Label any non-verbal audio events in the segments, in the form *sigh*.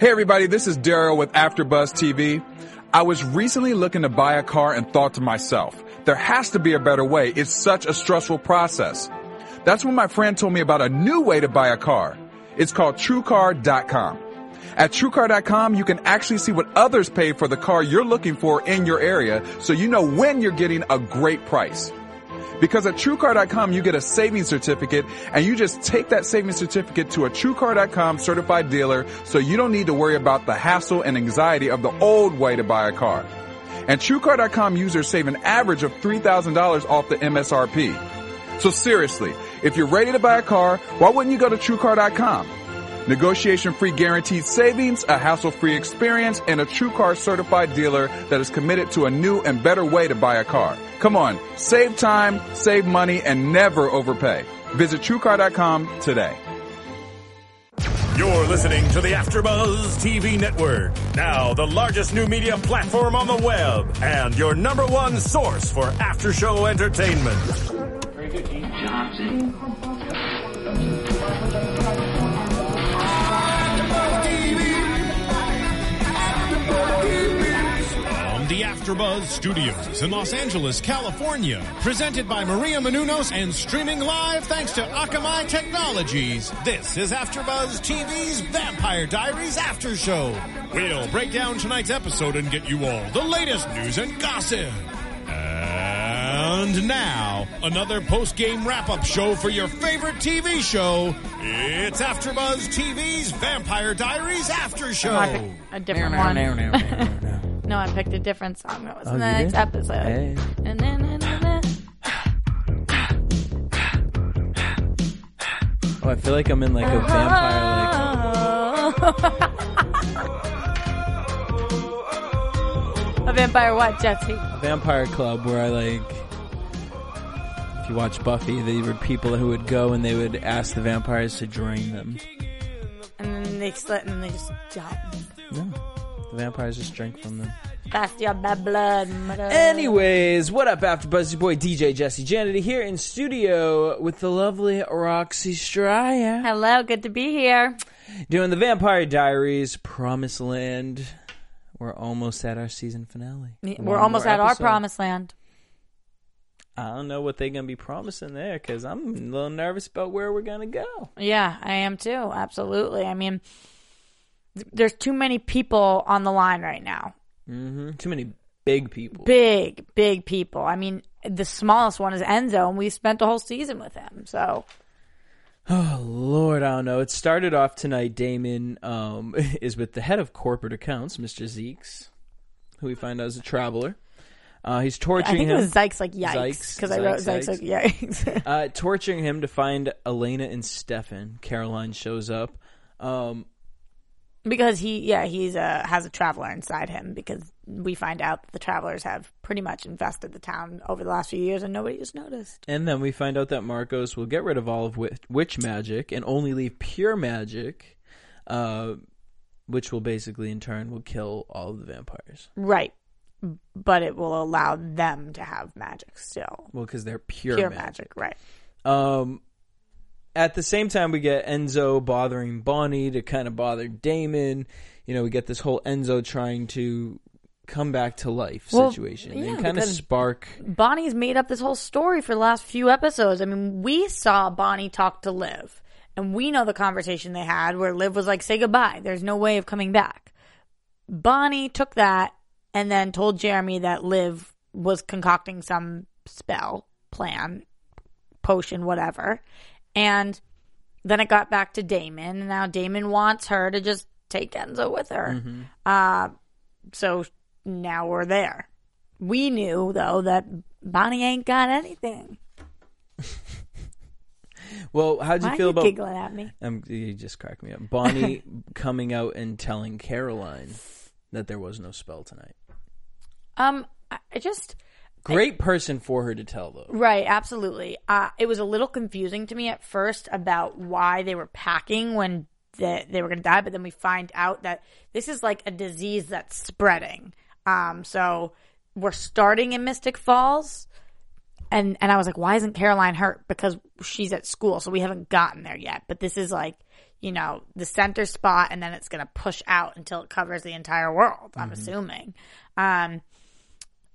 Hey everybody, this is Daryl with AfterBuzz TV. I was recently looking to buy a car and thought to myself, there has to be a better way. It's such a stressful process. That's when my friend told me about a new way to buy a car. It's called TrueCar.com. At TrueCar.com, you can actually see what others pay for the car you're looking for in your area, so you know when you're getting a great price. Because at TrueCar.com, you get a savings certificate and you just take that savings certificate to a TrueCar.com certified dealer so you don't need to worry about the hassle and anxiety of the old way to buy a car. And TrueCar.com users save an average of $3,000 off the MSRP. So seriously, if you're ready to buy a car, why wouldn't you go to TrueCar.com? Negotiation free guaranteed savings, a hassle free experience, and a TrueCar certified dealer that is committed to a new and better way to buy a car. Come on, save time, save money, and never overpay. Visit TrueCar.com today. You're listening to the AfterBuzz TV Network, now the largest new media platform on the web, and your number one source for after-show entertainment. From the AfterBuzz Studios in Los Angeles, California, presented by Maria Menounos and streaming live thanks to Akamai Technologies. This is AfterBuzz TV's Vampire Diaries After Show. We'll break down tonight's episode and get you all the latest news and gossip. And now, another post-game wrap-up show for your favorite TV show. It's AfterBuzz TV's Vampire Diaries After Show. A different one. No, I picked a different song. That was Oh, in the you next did? episode. Hey. And then, and then, Oh, I feel like I'm in like a vampire, like. *laughs* a vampire what, Jesse? like vampire club where I like. If you watch Buffy, there were people who would go and they would ask the vampires to drain them. And then they slit and they just jump. No, the vampires just drink from them. Fast your bad blood. Anyways, what up, After Buzz? Your boy DJ Jesse Janedy here in studio with the lovely Roxy Striar, Hello, good to be here. doing the Vampire Diaries, Promised Land. We're almost at our season finale. We're One almost more at our episode. promised land. I don't know what they're gonna be promising there because I'm a little nervous about where we're gonna go. Yeah, I am too. Absolutely. I mean, th- there's too many people on the line right now. hmm Too many big people. Big, big people. I mean, the smallest one is Enzo, and we spent a whole season with him. So, *sighs* Oh Lord, I don't know. It started off tonight. Damon um, *laughs* is with the head of corporate accounts, Mr. Zeeks, who we find out is a traveler. Uh, he's I torturing think it him. was Zykes like yikes because I wrote Zykes, Zykes like yikes. *laughs* uh, torturing him to find Elena and Stefan. Caroline shows up. Um, because he, yeah, he's a has a traveler inside him because we find out that the travelers have pretty much infested the town over the last few years and nobody just noticed. and then we find out that Markos will get rid of all of witch, witch magic and only leave pure magic, uh, which will basically in turn will kill all of the vampires. Right. But it will allow them to have magic still. Well, because they're pure, Pure magic. magic, right. Um, at the same time, we get Enzo bothering Bonnie to kind of bother Damon. You know, we get this whole Enzo trying to come back to life Well, situation yeah, and kind of spark. Bonnie's made up this whole story for the last few episodes. I mean, we saw Bonnie talk to Liv, and we know the conversation they had where Liv was like, say goodbye. There's no way of coming back. Bonnie took that and then told Jeremy that Liv was concocting some spell, plan, potion, whatever. And then it got back to Damon, and now Damon wants her to just take Enzo with her. Uh, so now we're there. We knew though that Bonnie ain't got anything. *laughs* Well, how'd you Why feel you about? giggling at me? Um, you just cracked me up. Bonnie *laughs* coming out and telling Caroline that there was no spell tonight. Um, I just Great person for her to tell though. right, absolutely. Uh, it was a little confusing to me at first about why they were packing when the, they were going to die, but then we find out that this is like a disease that's spreading. Um, so we're starting in Mystic Falls. And and I was like, why isn't Caroline hurt? Because she's at school, so we haven't gotten there yet. But this is like, you know, the center spot and then it's going to push out until it covers the entire world, Mm-hmm. I'm assuming. Um,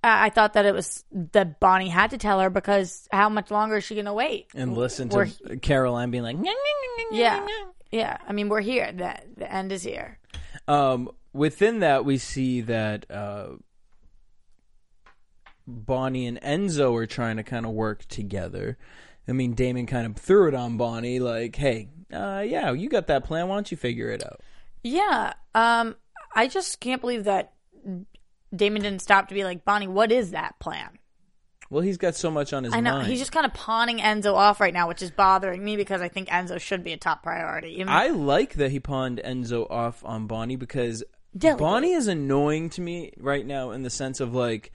I thought that it was that Bonnie had to tell her because how much longer is she going to wait? And listen We're- to Caroline being like, "Nyah, nyah, nyah, nyah, yeah. nyah." Yeah. I mean, we're here. The, the end is here. Um, within that, we see that uh, Bonnie and Enzo are trying to kind of work together. I mean, Damon kind of threw it on Bonnie, like, "Hey, uh, yeah, you got that plan. Why don't you figure it out?" Yeah. Um, I just can't believe that Damon didn't stop to be like, Bonnie, what is that plan? Well, he's got so much on his I know mind. he's just kind of pawning Enzo off right now, which is bothering me because I think Enzo should be a top priority. I like that he pawned Enzo off on Bonnie because Delegate. Bonnie is annoying to me right now in the sense of like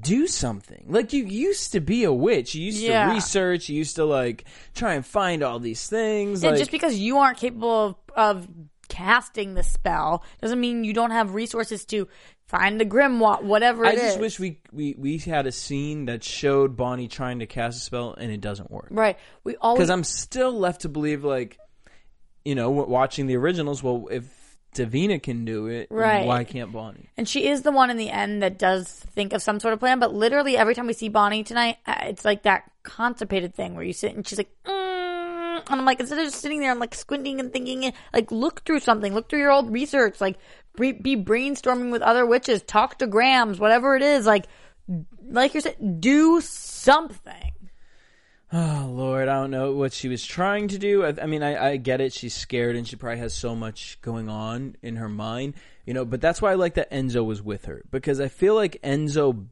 do something. Like you used to be a witch. You used Yeah. to research, you used to like try and find all these things. Yeah, like, just because you aren't capable of, of casting the spell doesn't mean you don't have resources to find the grimoire, whatever I just is. wish we, we we had a scene that showed Bonnie trying to cast a spell and it doesn't work. right. We always Because I'm still left to believe like you know, watching the originals, well if Davina can do it, Right. why can't Bonnie? And she is the one in the end that does think of some sort of plan, but literally every time we see Bonnie tonight, uh, it's like that constipated thing where you sit and she's like, mm, Mm, and I'm like, instead of just sitting there and like squinting and thinking, like, look through something, look through your old research, like, be, be brainstorming with other witches, talk to Grams, whatever it is, like, like you're saying, do something. Oh Lord, I don't know what she was trying to do. I, I mean, I, I get it. She's scared and she probably has so much going on in her mind, you know. But that's why I like that Enzo was with her because I feel like Enzo,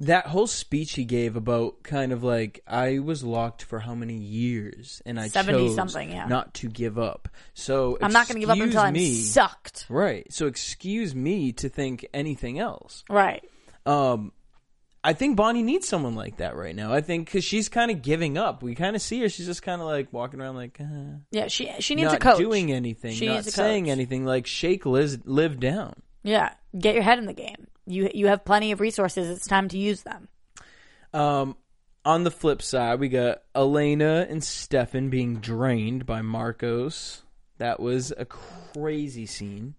that whole speech he gave about kind of like I was locked for how many years and I 70 chose something, yeah. not to give up. So I'm not going to give up until I'm me, sucked. Right. So excuse me to think anything else. Right. Um, I think Bonnie needs someone like that right now. I think because she's kind of giving up. We kind of see her; she's just kind of like walking around, like uh, Yeah, she she needs a coach. doing anything, She not saying anything. Like shake Liz, live down. Yeah, get your head in the game. You you have plenty of resources. It's time to use them. Um, on the flip side, we got Elena and Stefan being drained by Markos. That was a crazy scene.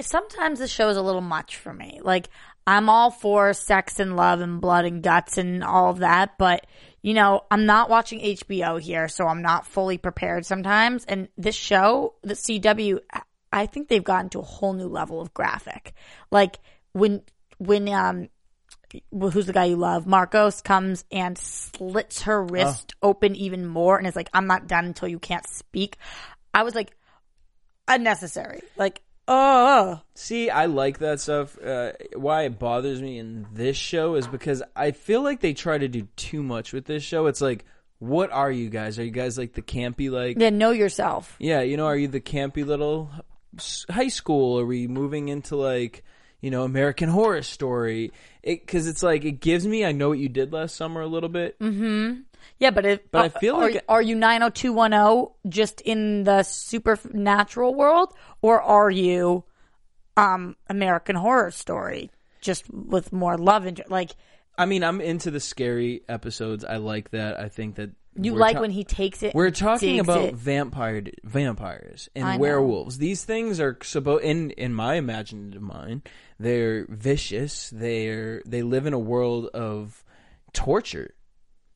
sometimes the show is a little much for me. Like I'm all for sex and love and blood and guts and all of that, but you know, I'm not watching HBO here, so I'm not fully prepared sometimes. And this show, the CW, I think they've gotten to a whole new level of graphic. Like when when um who's the guy you love? Markos comes and slits her wrist open even more and is like, I'm not done until you can't speak. I was like, unnecessary. Like, oh, See, I like that stuff. Uh, why it bothers me in this show is because I feel like they try to do too much with this show. It's like, what are you guys? Are you guys like the campy, like, yeah, know yourself. yeah, you know, are you the campy little high school? Are we moving into like, you know, American Horror Story? Because it's like it gives me. I know what you did last summer a little bit. Hmm. Yeah, but if But I uh, feel are, like- are you 90210 just in the supernatural world or are you um American Horror Story just with more love and like I mean, I'm into the scary episodes. I like that. I think that you we're like ta- when he takes it We're talking digs about it. vampire vampires I and know. werewolves. These things are supposed in in my imaginative mind, they're vicious. They're they live in a world of torture.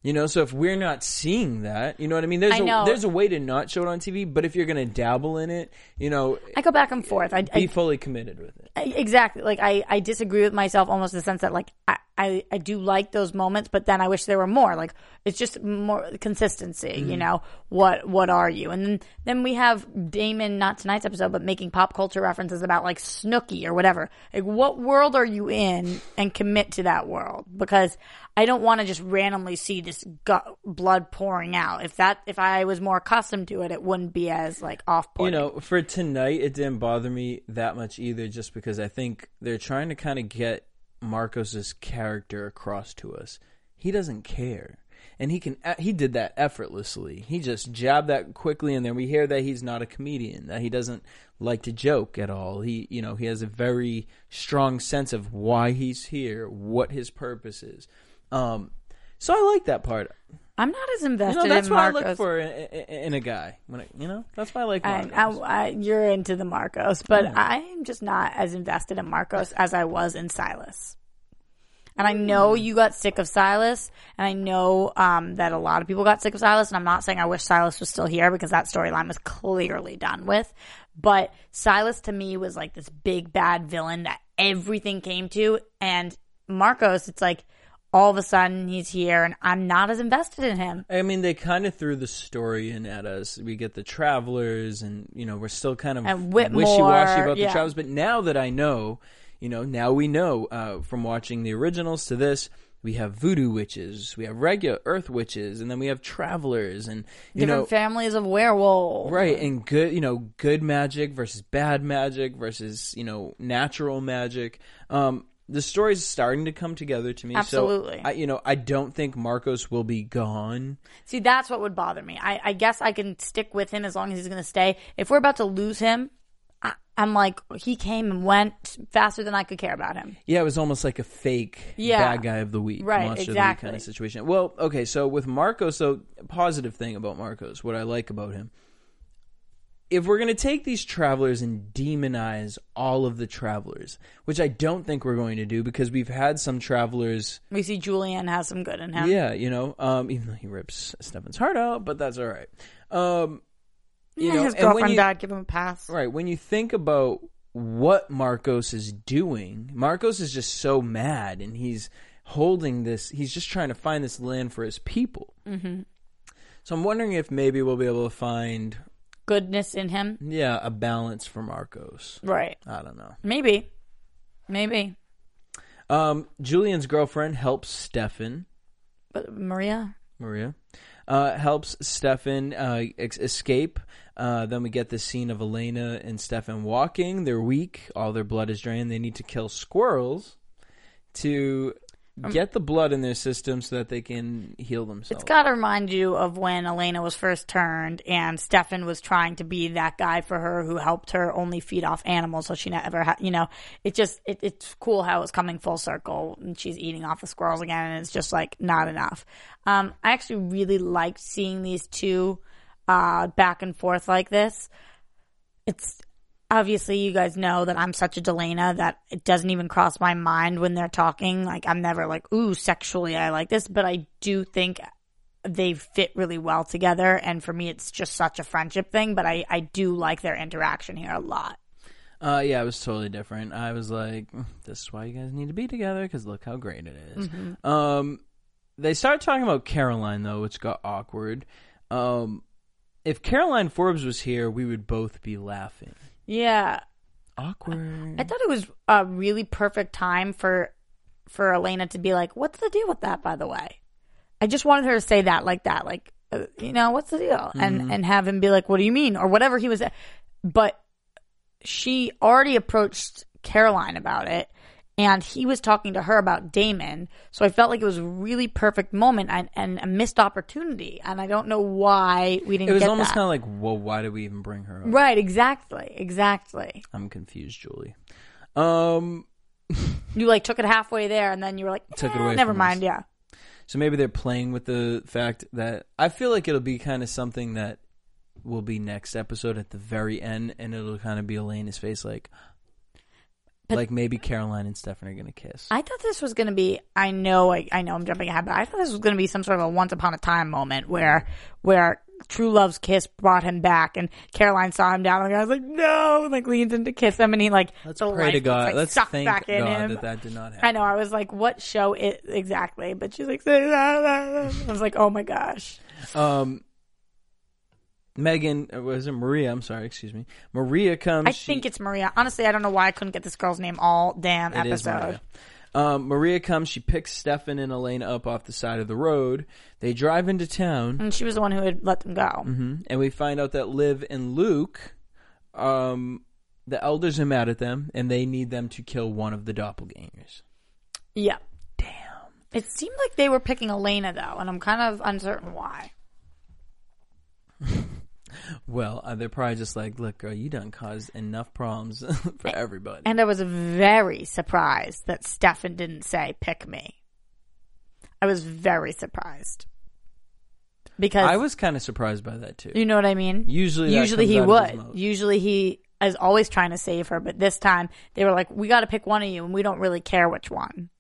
You know, so if we're not seeing that, you know what I mean? There's I a there's a way to not show it on TV, but if you're going to dabble in it, you know, I go back and forth. I, be I fully committed with it. I- exactly like I, I disagree with myself almost in the sense that like I, I, I do like those moments but then I wish there were more like it's just more consistency Mm-hmm. you know what what are you and then then we have Damon not tonight's episode but making pop culture references about like Snooki or whatever like what world are you in and commit to that world because I don't want to just randomly see this gut blood pouring out if that if I was more accustomed to it it wouldn't be as like off putting. You know, for tonight, it didn't bother me that much either, just because I think they're trying to kind of get Markos's character across to us. He doesn't care, and he can. He did that effortlessly. He just jabbed that quickly, and then we hear that he's not a comedian, that he doesn't like to joke at all. He, you know, he has a very strong sense of why he's here, what his purpose is. Um, so I like that part. I'm not as You invested know, that's in what I look for in, in, in a guy. When I, you know, that's why I like I, Markos. I, I, you're into the Markos, but I'm just not as invested in Markos as I was in Silas. And I know Hmm. you got sick of Silas, and I know um, that a lot of people got sick of Silas. And I'm not saying I wish Silas was still here because that storyline was clearly done with. But Silas to me was like this big bad villain that everything came to, and Markos, it's like all of a sudden he's here, and I'm not as invested in him. I mean, they kind of threw the story in at us. We get the travelers, and you know, we're still kind of Whitmore, wishy-washy about the yeah. travelers. But now that I know, you know, now we know uh, from watching the originals to this, we have voodoo witches, we have regular earth witches, and then we have travelers, and you Different know, families of werewolves, right, and good, you know, good magic versus bad magic versus you know natural magic. Um, the story's starting to come together to me. Absolutely. So, I, you know, I don't think Markos will be gone. See, that's what would bother me. I, I guess I can stick with him as long as he's going to stay. If we're about to lose him, I, I'm like, he came and went faster than I could care about him. Yeah, it was almost like a fake Yeah. bad guy of the week, Right, monster of the week exactly. kind of situation. Well, okay, so with Markos, so positive thing about Markos, what I like about him, if we're gonna take these travelers and demonize all of the travelers, which I don't think we're going to do because we've had some travelers, We see Julian has some good in him. yeah, you know, um, even though he rips Stefan's heart out, but that's all right. Um, you know, his and when girlfriend you- died. Give him a pass. Right. When you think about what Markos is doing, Markos is just so mad and he's holding this, he's just trying to find this land for his people. Mm-hmm. So I'm wondering if maybe we'll be able to find, Goodness in him. yeah, a balance for Markos. Right. I don't know. Maybe. Maybe. Um, Julian's girlfriend helps Stefan, But Maria? Maria, uh, helps Stefan uh, ex- escape. Uh, then we get the scene of Elena and Stefan walking. They're weak. All their blood is drained. They need to kill squirrels to get the blood in their system so that they can heal themselves. It's got to remind you of when Elena was first turned and Stefan was trying to be that guy for her who helped her only feed off animals so she never had, you know, it just, it, it's cool how it's coming full circle and she's eating off the squirrels again and it's just like not enough. Um, I actually really liked seeing these two, uh, back and forth like this. It's, obviously you guys know that I'm such a Delena that it doesn't even cross my mind when they're talking. Like I'm never like, ooh, sexually I like this, but I do think they fit really well together. And for me, it's just such a friendship thing, but I, I do like their interaction here a lot. Uh, yeah, it was totally different. I was like, "Mm, this is why you guys need to be together because look how great it is." Um, they started talking about Caroline though, which got awkward. Um, if Caroline Forbes was here, we would both be laughing. Yeah. Awkward. I thought it was a really perfect time for, for Elena to be like, what's the deal with that, by the way? I just wanted her to say that like that, like, uh, you know, what's the deal? And, and have him be like, what do you mean? Or whatever he was, but she already approached Caroline about it and he was talking to her about Damon. So I felt like it was a really perfect moment and, and a missed opportunity. And I don't know why we didn't get it was almost kind of like, well, why did we even bring her up? right, exactly, exactly. I'm confused, Julie. Um, *laughs* You like took it halfway there and then you were like, Took it "Eh, away never mind, us. yeah. so maybe they're playing with the fact that I feel like it'll be kind of something that will be next episode at the very end, and it'll kind of be Elena's face, like, like maybe Caroline and Stefan are gonna kiss. I thought this was going to be. I know. I, I know. I'm jumping ahead, but I thought this was going to be some sort of a once upon a time moment where where True Love's kiss brought him back, and Caroline saw him down, and I was like, no, and, like leans in to kiss him, and he like Let's pray life to God. like, Let's sucked thank back in God him. that that did not happen. I know. I was like, what show it exactly? But she's like, I was like, oh my gosh. Um, Megan, uh, was it Maria? I'm sorry, excuse me. Maria comes. I she- think it's Maria. Honestly, I don't know why I couldn't get this girl's name all damn It is episode. Maria. Um, Maria comes. She picks Stefan and Elena up off the side of the road. They drive into town, And she was the one who had let them go. hmm and we find out that Liv and Luke, um, the elders are mad at them, and they need them to kill one of the doppelgangers. Yeah. Damn. It seemed like they were picking Elena though, and I'm kind of uncertain why. *laughs* Well, uh, they're probably just like, "Look, girl, you done caused enough problems *laughs* for everybody." And I was very surprised that Stefan didn't say pick me. I was very surprised. because I was kind of surprised by that too. you know what I mean. Usually usually he out of his would. Usually he is always trying to save her, but this time they were like, "We got to pick one of you, and we don't really care which one."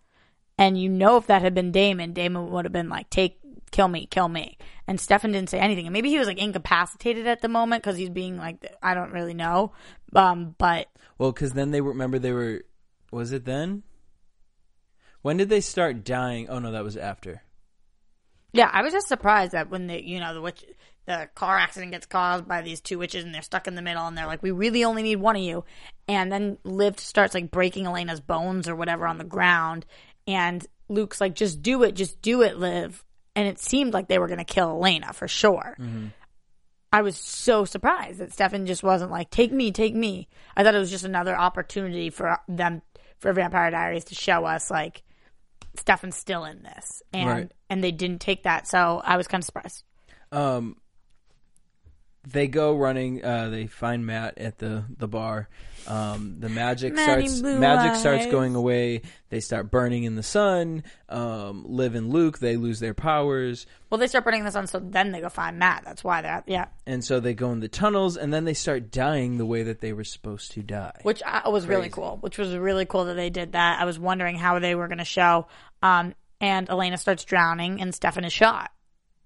And you know, if that had been Damon, Damon would have been like, "Take, kill me, kill me." And Stefan didn't say anything, and maybe he was like incapacitated at the moment because he's being like, I don't really know. Um, but Well, because then they were, remember they were. Was it then? When did they start dying? Oh no, that was after. Yeah, I was just surprised that when the you know the witch the car accident gets caused by these two witches and they're stuck in the middle and they're like, we really only need one of you, and then Liv starts like breaking Elena's bones or whatever on the ground, and Luke's like, just do it, just do it, Liv, and it seemed like they were gonna kill Elena for sure. I was so surprised that Stefan just wasn't like, take me, take me. I thought it was just another opportunity for them for Vampire Diaries to show us like Stefan's still in this, and Right. and they didn't take that, so I was kind of surprised. Um, they go running. Uh, they find Matt at the the bar. Um, the magic Matty starts. Blue Magic starts going away. They start burning in the sun. Um, Liv and Luke they lose their powers, Well, they start burning in the sun, so then they go find Matt. That's why they're yeah, and so they go in the tunnels, and then they start dying the way that they were supposed to die. which I, was really cool. Which was really cool that they did that. I was wondering how they were going to show. Um, and Elena starts drowning, and Stefan is shot.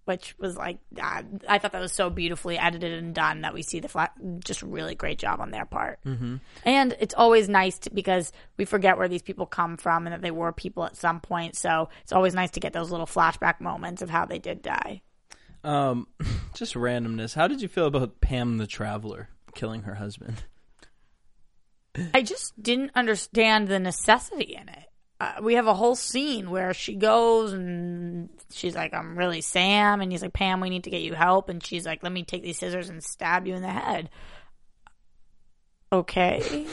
Which was like, uh, I thought that was so beautifully edited and done that we see the flat, just really great job on their part. Mm-hmm. And it's always nice to, because we forget where these people come from and that they were people at some point. So it's always nice to get those little flashback moments of how they did die. Um, *laughs* just randomness. How did you feel about Pam the Traveler killing her husband? I just didn't understand the necessity in it. Uh, we have a whole scene where she goes and she's like, I'm really Sam. And he's like, Pam, we need to get you help. And she's like, let me take these scissors and stab you in the head. Okay.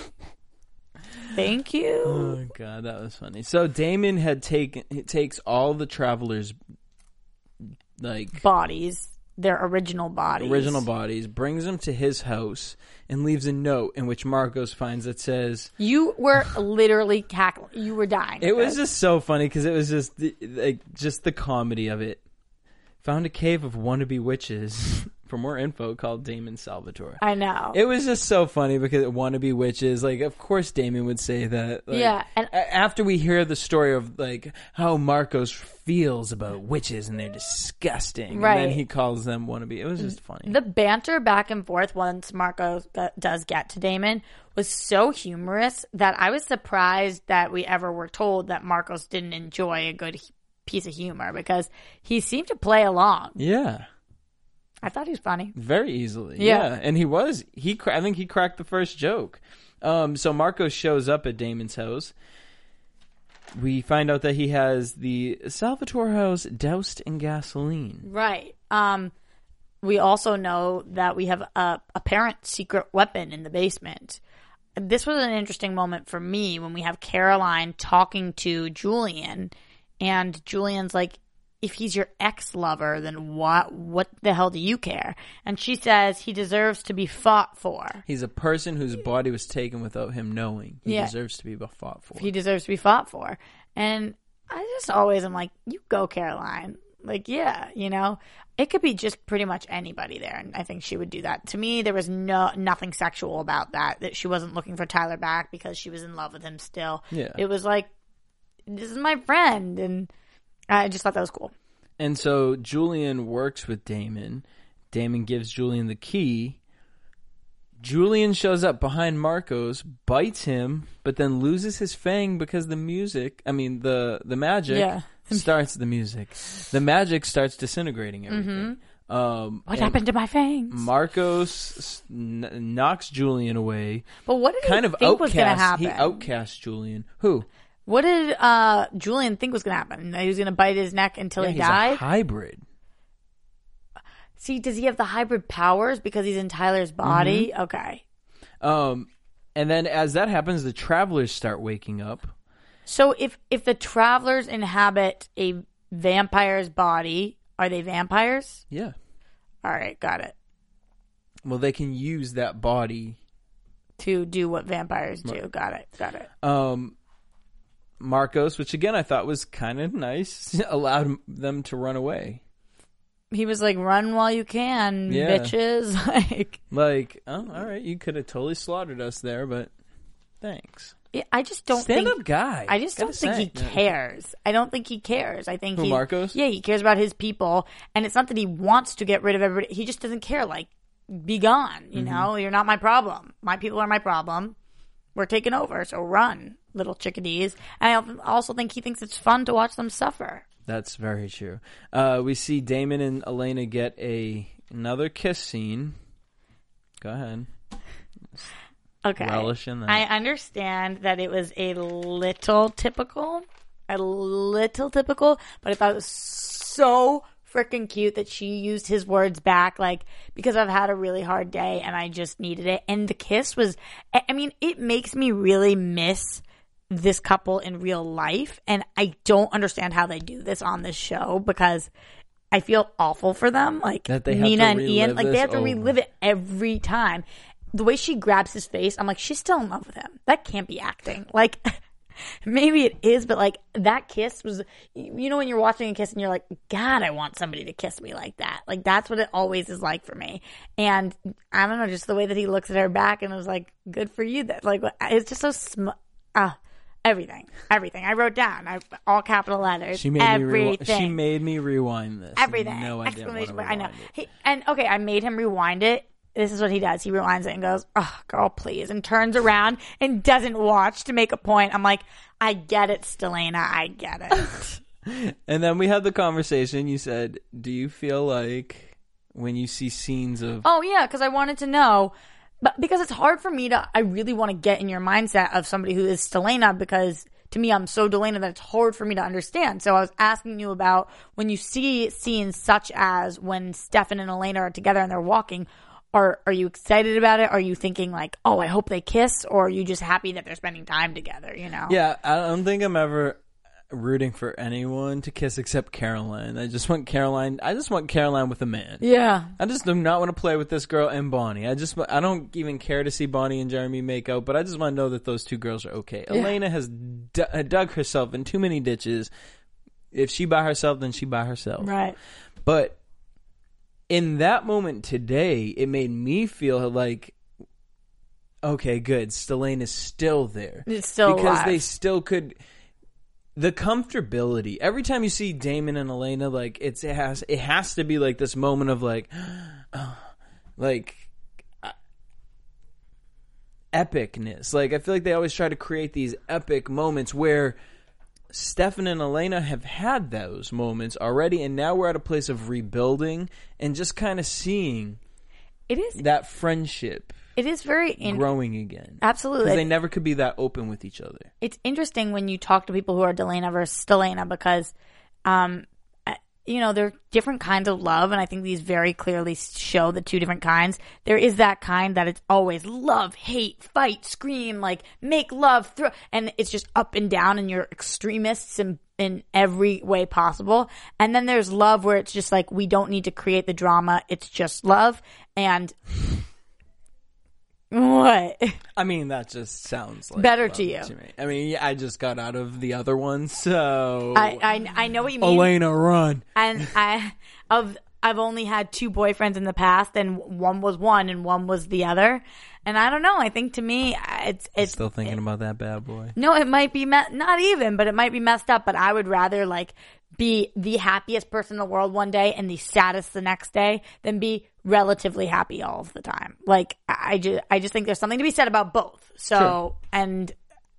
*laughs* Thank you. Oh god, that was funny. So Damon had taken takes all the travelers like Bodies, their original bodies. original bodies, brings them to his house and leaves a note in which Markos finds that says You were literally cackling. You were dying. it was just so funny because it was just the, like just the comedy of it. Found a cave of wannabe witches. *laughs* For more info, call Damon Salvatore. I know. It was just so funny because wannabe witches, like, of course Damon would say that. Like, Yeah, and- after we hear the story of like how Markos feels about witches and they're disgusting, Right. and then he calls them wannabe. It was just funny. The banter back and forth once Marco g- does get to Damon was so humorous that I was surprised that we ever were told that Markos didn't enjoy a good piece of humor because he seemed to play along. yeah, I thought he was funny. very easily. Yeah. Yeah, and he was. He, cra- I think he cracked the first joke. Um, so Marco shows up at Damon's house. We find out that he has the Salvatore house doused in gasoline. Right. Um, we also know that we have a apparent secret weapon in the basement. This was an interesting moment for me when we have Caroline talking to Julian, and Julian's like, "If he's your ex lover, then what? What the hell do you care?" And she says he deserves to be fought for. He's a person whose body was taken without him knowing. He Yeah. deserves to be fought for. He deserves to be fought for. And I just always am like, "You go, Caroline." Like, yeah, you know, it could be just pretty much anybody there, and I think she would do that. To me, there was no nothing sexual about that. That she wasn't looking for Tyler back because she was in love with him still. Yeah. it was like, this is my friend, and I just thought that was cool. And so Julian works with Damon. Damon gives Julian the key. Julian shows up behind Markos, bites him, but then loses his fang because the music, I mean the the magic Yeah. *laughs* starts the music. The magic starts disintegrating everything. Um Mm-hmm. What happened to my fangs? Markos kn- knocks Julian away. but what did Kind he of think was going to happen? He outcasts Julian. Who? What did uh, Julian think was going to happen? That he was going to bite his neck until Yeah, he he's died. a hybrid. See, does he have the hybrid powers because he's in Tyler's body? Mm-hmm. Okay. Um, and then as that happens, the travelers start waking up. So if if the travelers inhabit a vampire's body, are they vampires? Yeah. All right, got it. Well, they can use that body. To do what vampires do. Got it. Got it. Um, Markos, which again I thought was kind of nice, *laughs* allowed them to run away. he was like, "Run while you can, Yeah. bitches!" *laughs* Like, Like, oh, all right, you could have totally slaughtered us there, but thanks. I just don't Stand think up guy. I just don't think he say. Yeah. cares. I don't think he cares. I think Who, he Markos? Yeah, he cares about his people, and it's not that he wants to get rid of everybody. He just doesn't care. Like, be gone. You Mm-hmm. know, you're not my problem. My people are my problem. We're taking over, so run, little chickadees. And I also think he thinks it's fun to watch them suffer. That's very true. Uh, we see Damon and Elena get a another kiss scene. Go ahead. Okay. Relish in that. I understand that it was a little typical, a little typical, but I thought it was so freaking cute that she used his words back, like, because I've had a really hard day and I just needed it. And the kiss was, I mean, it makes me really miss this couple in real life. And I don't understand how they do this on this show because I feel awful for them. Like, Nina and Ian, like, they have to over. relive it every time. The way she grabs his face, I'm like, she's still in love with him. That can't be acting. Like, *laughs* *laughs* maybe it is, but like that kiss was, you know, when you're watching a kiss and you're like, God, I want somebody to kiss me like that. Like, that's what it always is like for me. And I don't know, just the way that he looks at her back and was like, good for you. That, like, it's just so sm, ah. Everything, everything. I wrote down, I, all capital letters. she made everything me. She made me rewind this. everything. No, I didn't want to Exclamation point. I know. He, and okay, I made him rewind it. This is what he does. He rewinds it and goes, "Oh, girl, please," and turns around and doesn't watch to make a point. I'm like, I get it, Stelena. I get it. *laughs* And then we had the conversation. You said, "Do you feel like when you see scenes of oh yeah, because I wanted to know, but because it's hard for me to, I really want to get in your mindset of somebody who is Stelena because. To me, I'm so Delena that it's hard for me to understand. So I was asking you about when you see scenes such as when Stefan and Elena are together and they're walking, are are you excited about it? Are you thinking like, oh, I hope they kiss, or are you just happy that they're spending time together? You know? Yeah, I don't think I'm ever rooting for anyone to kiss except Caroline. I just want Caroline. I just want Caroline with a man. Yeah. I just do not want to play with this girl and Bonnie. I just I don't even care to see Bonnie and Jeremy make out, but I just want to know that those two girls are okay. Elena has d- uh, dug herself in too many ditches. If she by herself, then she by herself. Right. But in that moment today, it made me feel like, okay, good. Stelena is still there. It's still because alive. they still could. The comfortability. Every time you see Damon and Elena, like it's it has it has to be like this moment of like, *gasps* like uh, epicness. Like I feel like they always try to create these epic moments where Stefan and Elena have had those moments already, and now we're at a place of rebuilding and just kind of seeing It is. that friendship It is very in- growing again. absolutely. Because they never could be that open with each other. it's interesting when you talk to people who are Delena versus Stelena because, um, you know, there are different kinds of love, and I think these very clearly show the two different kinds. There is that kind that it's always love, hate, fight, scream, like make love, throw, and it's just up and down, and you're extremists in in every way possible. And then there's love where it's just like we don't need to create the drama; it's just love. And what? I mean, that just sounds like Better to you. To me. I mean, I just got out of the other one, so I, I I know what you mean. Elena, run. and I of I've only had two boyfriends in the past, and one was one and one was the other. And I don't know. I think to me, it's it's Still thinking about that bad boy. no. It might be me- not even, but it might be messed up. But I would rather like be the happiest person in the world one day and the saddest the next day than be relatively happy all of the time. Like I just I just think there's something to be said about both. So and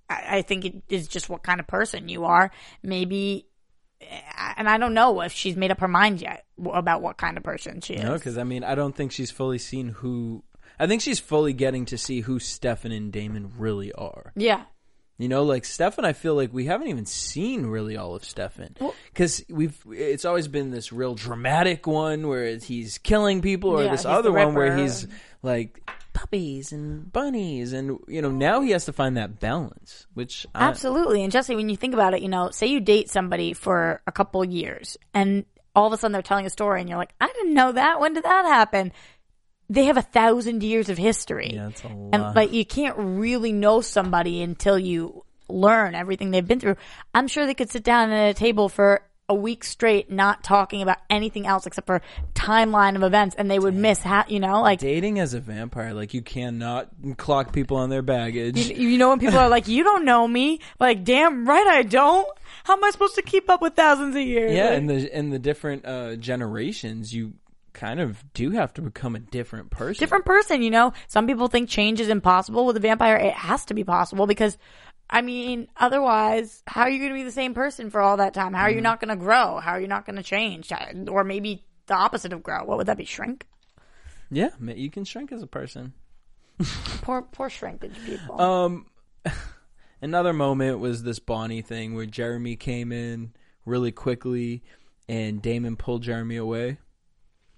I I think it is just what kind of person you are. Maybe eh, and I don't know if she's made up her mind yet about what kind of person she is. No, because I mean, I don't think she's fully seen who. I think she's fully getting to see who Stefan and Damon really are. yeah. You know, like Stefan, I feel like we haven't even seen really all of Stefan because we've. It's always been this real dramatic one where he's killing people, or Yeah, this other one where he's like puppies and bunnies, and you know now he has to find that balance, which I, Absolutely. And Jesse, when you think about it, you know, say you date somebody for a couple of years and all of a sudden they're telling a story and you're like, I didn't know that. When did that happen? They have a thousand years of history. Yeah, it's a lot. And like you can't really know somebody until you learn everything they've been through. I'm sure they could sit down at a table for a week straight not talking about anything else except for timeline of events, and they would miss, ha- you know, like Dating as a vampire, like you cannot clock people on their baggage. you, you know when people are like, "You don't know me," like, damn right I don't. How am I supposed to keep up with thousands of years? yeah, Like, and the in the different uh, generations, you kind of do have to become a different person. different person, you know. Some people think change is impossible with a vampire. It has to be possible because, I mean, otherwise, how are you going to be the same person for all that time? How are you not going to grow? How are you not going to change? Or maybe the opposite of grow. What would that be? Shrink? Yeah, you can shrink as a person. *laughs* Poor, poor shrinkage people. Um, *laughs* another moment was this Bonnie thing where Jeremy came in really quickly, and Damon pulled Jeremy away.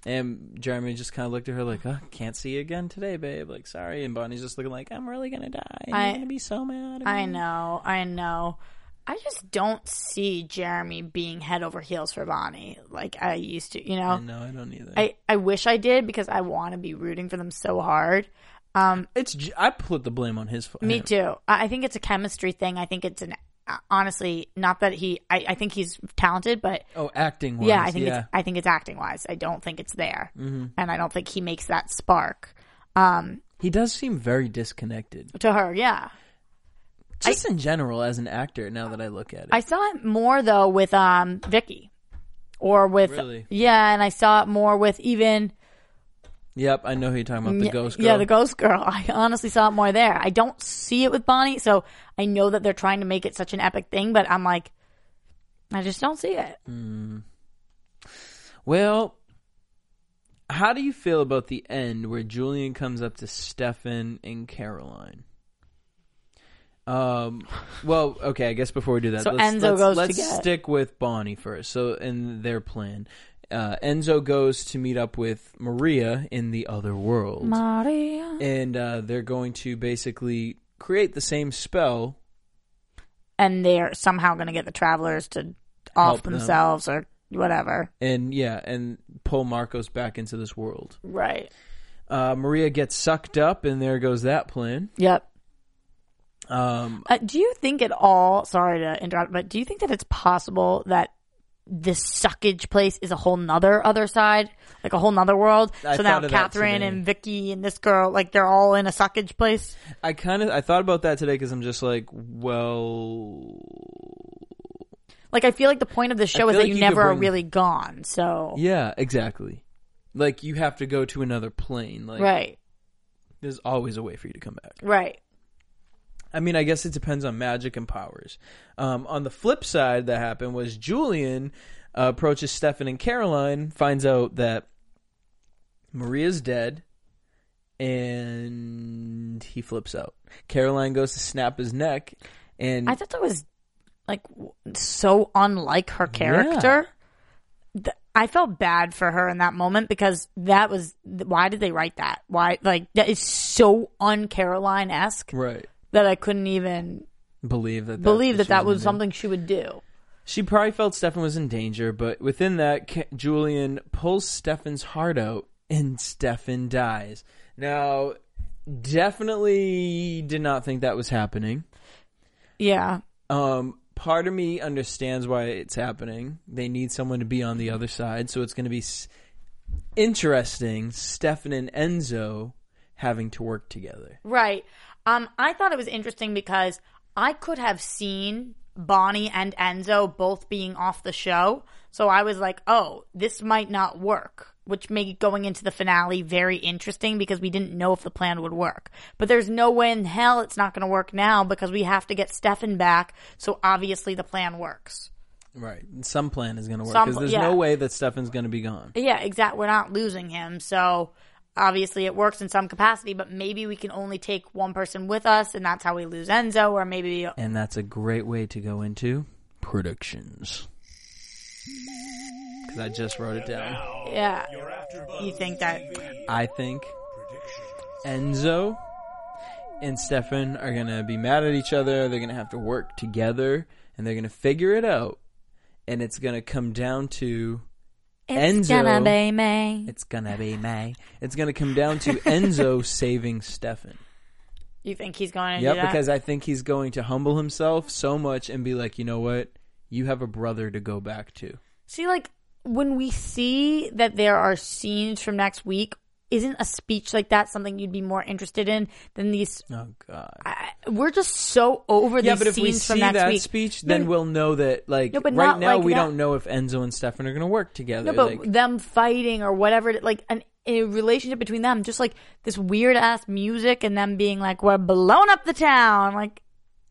And Jeremy just kind of looked at her like, oh, "Can't see you again today, babe." Like, sorry. And Bonnie's just looking like, "I'm really gonna die. I- I'm gonna be so mad." at I me." know, I know. I just don't see Jeremy being head over heels for Bonnie like I used to, you know? No, I don't either. I, I wish I did because I want to be rooting for them so hard. Um, it's I put the blame on his. Me him. too. I I think it's a chemistry thing. I think it's an honestly not that he. I, I think he's talented, but Oh, acting. Wise, yeah, I think yeah. it's. I think it's acting wise. I don't think it's there, mm-hmm. and I don't think he makes that spark. Um, he does seem very disconnected, to her, yeah. just in general as an actor. Now that I look at it, I saw it more though with um Vicki, or with Really? yeah, and I saw it more with even yep, I know who you're talking about. The yeah, ghost girl. Yeah, the ghost girl. *laughs* I honestly saw it more there. I don't see it with Bonnie, so I know that they're trying to make it such an epic thing, but I'm like, I just don't see it. Well, how do you feel about the end where Julian comes up to Stefan and Caroline? Um. *laughs* Well, okay. I guess before we do that, So let's, Enzo let's, goes to let's get- stick with Bonnie first. So, in their plan, uh, Enzo goes to meet up with Maria in the other world, Maria. and uh, they're going to basically create the same spell. and they're somehow going to get the travelers to off Help them. themselves or whatever. And yeah, and pull Markos back into this world. Right. Uh, Maria gets sucked up, and there goes that plan. Yep. Um, Uh, do you think at all? Sorry to interrupt, but do you think that it's possible that this suckage place is a whole nother other side, like a whole nother world? I so now thought of that Catherine and Vicki and this girl, like they're all in a suckage place. I kind of I thought about that today because I'm just like, well, Like I feel like the point of the show is that like you you never are really gone. So yeah, exactly. Like you have to go to another plane. Like right, there's always a way for you to come back. right. I mean, I guess it depends on magic and powers. Um, on the flip side, that happened was Julian uh, approaches Stefan and Caroline, finds out that Maria's dead, and he flips out. Caroline goes to snap his neck, and I thought that was like so unlike her character. Th- I felt bad for her in that moment because that was why did they write that? Why like that is so un Caroline esque right that I couldn't even believe that believe that that was was something she would do. She probably felt Stefan was in danger, but within that, Julian pulls Stefan's heart out, and Stefan dies. Now, definitely did not think that was happening. Yeah, Um, part of me understands why it's happening. They need someone to be on the other side, so it's going to be s- interesting. Stefan and Enzo having to work together. right. Um, I thought it was interesting because I could have seen Bonnie and Enzo both being off the show. So I was like, oh, this might not work, which made going into the finale very interesting because we didn't know if the plan would work. But there's no way in hell it's not going to work now because we have to get Stefan back. So obviously the plan works. Right. Some plan is going to work because there's yeah. no way that Stefan's going to be gone. Yeah, exactly. We're not losing him. So obviously it works in some capacity, but maybe we can only take one person with us and that's how we lose Enzo or maybe And that's a great way to go into predictions. Because I just wrote it down. yeah. You think that I think Enzo and Stefan are going to be mad at each other. They're going to have to work together and they're going to figure it out. And it's going to come down to it's Enzo- gonna be me. it's going to be May. It's going to come down to Enzo *laughs* saving Stefan. You think he's going to Yep, do that? Yeah, because I think he's going to humble himself so much and be like, you know what? you have a brother to go back to. See, like when we see that there are scenes from next week, isn't a speech like that something you'd be more interested in than these? Oh God. I, we're just so over yeah, these but if we scenes from see that week. speech, No, then we'll know that like No, but right now like we that. don't know if Enzo and Stefan are going to work together. No, but like, them fighting or whatever, like an a relationship between them, just like this weird ass music and them being like, "We're blowing up the town," like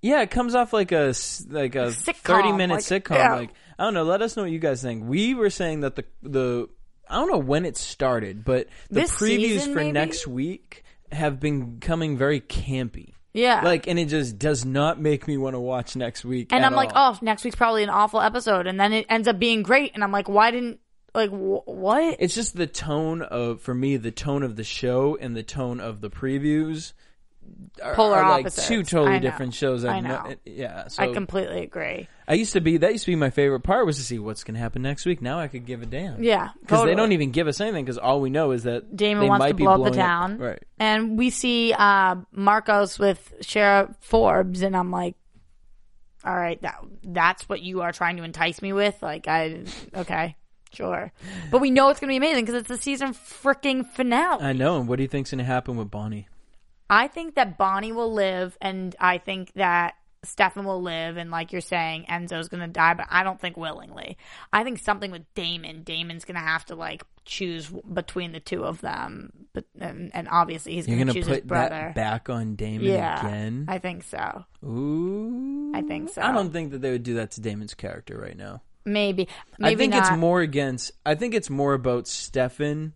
yeah, it comes off like a like a Sitcom, thirty minute like, sitcom. yeah. Like I don't know. Let us know what you guys think. We were saying that the the I don't know when it started, but the This previews season, for maybe? next week have been coming very campy. yeah, Like, and it just does not make me want to watch next week. And at I'm like, all. oh, next week's probably an awful episode, and then it ends up being great, and I'm like, why didn't like wh- what? It's just the tone of, for me, the tone of the show and the tone of the previews are, Polar are like opposites. two totally know. different shows. I no- know. yeah, so I completely agree. I used to be that used to be my favorite part was to see what's going to happen next week. Now I could give a damn. Yeah, because totally. they don't even give us anything because all we know is that Damon they wants might to blow up the town, Right. And we see uh, Markos with Sheriff Forbes, and I'm like, all right, that that's what you are trying to entice me with. Like, I okay, sure, but we know it's gonna be amazing because it's the season freaking finale. I know. And what do you think's going to happen with Bonnie? I think that Bonnie will live, and I think that Stefan will live, and like you're saying, Enzo's gonna die, but I don't think willingly. I think something with Damon. Damon's gonna have to like choose between the two of them, but and, and obviously he's You're gonna, to choose his brother. that back on Damon yeah, again? I think so. Ooh. I think so. I don't think that they would do that to Damon's character right now. Maybe, maybe I think not. it's more against. I think it's more about Stefan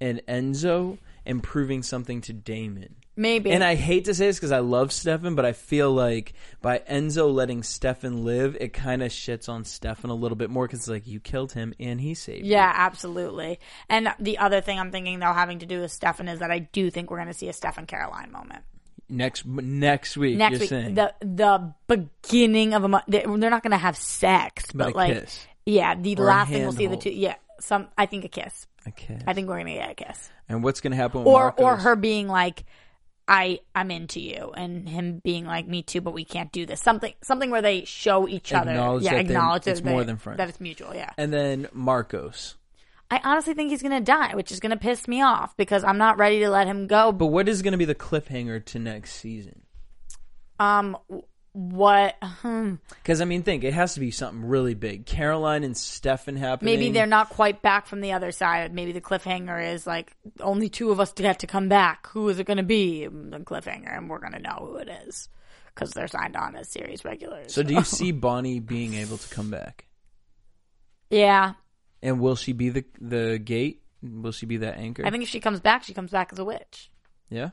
and Enzo improving something to Damon. Maybe, And I hate to say this because I love Stefan, but I feel like by Enzo letting Stefan live, it kind of shits on Stefan a little bit more because it's like you killed him and he saved you. Yeah, absolutely. And the other thing I'm thinking though, having to do with Stefan, is that I do think we're going to see a Stefan Caroline moment. Next next week, next you're week saying. the the beginning of a month they're not gonna have sex But but, a like kiss. yeah the Or last thing we'll see the two yeah some i think a kiss okay. i think we're gonna get a kiss and what's going to happen with or Markos? or her being like i i'm into you and him being like me too but we can't do this something something where they show each other Acknowledge yeah that they- acknowledge it's that more they- than friends. that it's mutual yeah And then Markos. i honestly think he's gonna die which is gonna piss me off because i'm not ready to let him go But what is going to be the cliffhanger to next season? um what hmm. Because I mean, think it has to be something really big. Caroline and Stefan happening. Maybe they're not quite back from the other side. Maybe the cliffhanger is like only two of us get to come back. Who is it going to be? The cliffhanger, and we're going to know who it is because they're signed on as series regulars. So do you see Bonnie being able to come back? yeah, And will she be the the gate? Will she be that anchor? I think if she comes back, she comes back as a witch. Yeah,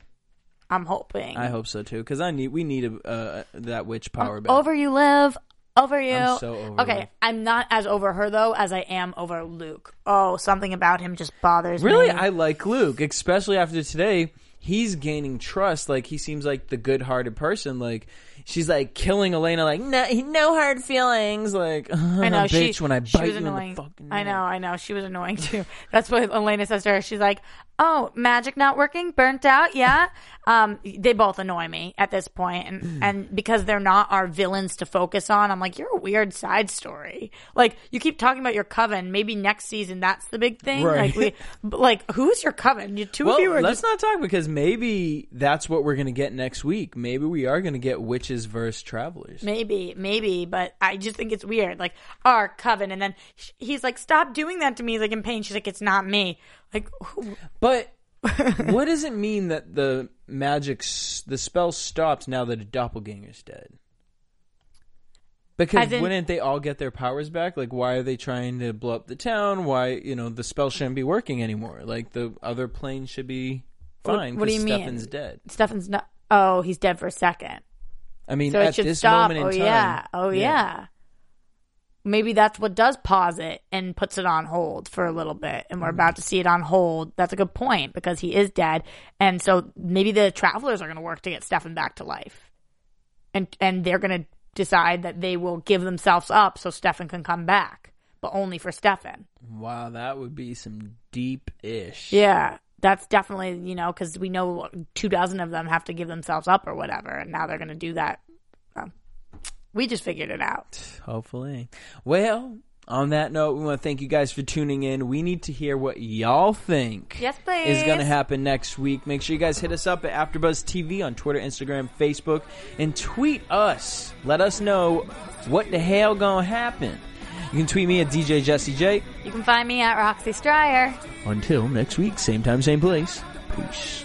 I'm hoping. I hope so too. Because I need we need a, uh, that witch power back. Over you live. Over you. I'm so over okay. I'm not as over her though as I am over Luke. Oh, something about him just bothers Really, me. Really, I like Luke, especially after today. He's gaining trust. Like he seems like the good-hearted person. Like she's like killing Elena. Like no, no hard feelings. Like *laughs* I know bitch she, when I she bite was annoying. I know, I know. She was annoying too. That's what Elena says to her. She's like, "Oh, magic not working, burnt out." Yeah. *laughs* um, they both annoy me at this point, and and because they're not our villains to focus on, I'm like, you're a weird side story. Like you keep talking about your coven. Maybe next season that's the big thing. Right. Like we, *laughs* but, like who's your coven? You two Well, of you are let's just. not talk because maybe that's what we're gonna get next week. Maybe we are gonna get witches versus travelers. Maybe, maybe, but I just think it's weird. Like our coven, and then he's like, "Stop doing that to me." He's like in pain. She's like, "It's not me." Like, who, But *laughs* what does it mean that the magic, the spell stops now that a doppelganger's dead? Because in- wouldn't they all get their powers back? Like, why are they trying to blow up the town? Why, you know, the spell shouldn't be working anymore. Like, the other plane should be fine what do you mean? Stefan's dead. Stefan's not. Oh, he's dead for a second. I mean, So it at should this stop. moment in oh time. yeah. Oh yeah. Maybe that's what does pause it and puts it on hold for a little bit, and we're about to see it on hold. That's a good point because he is dead, and so maybe the travelers are going to work to get Stefan back to life, and and they're going to decide that they will give themselves up so Stefan can come back, but only for Stefan. Wow, that would be some deep ish. Yeah, that's definitely you know because we know two dozen of them have to give themselves up or whatever, and now they're going to do that. We just figured it out. Hopefully. Well, on that note, we want to thank you guys for tuning in. We need to hear what y'all think Yes, please. is going to happen next week. Make sure you guys hit us up at AfterBuzz TV on Twitter, Instagram, Facebook, and tweet us. Let us know what the hell going to happen. You can tweet me at DJ Jesse J. You can find me at Roxy Striar. Until next week, same time, same place. Peace.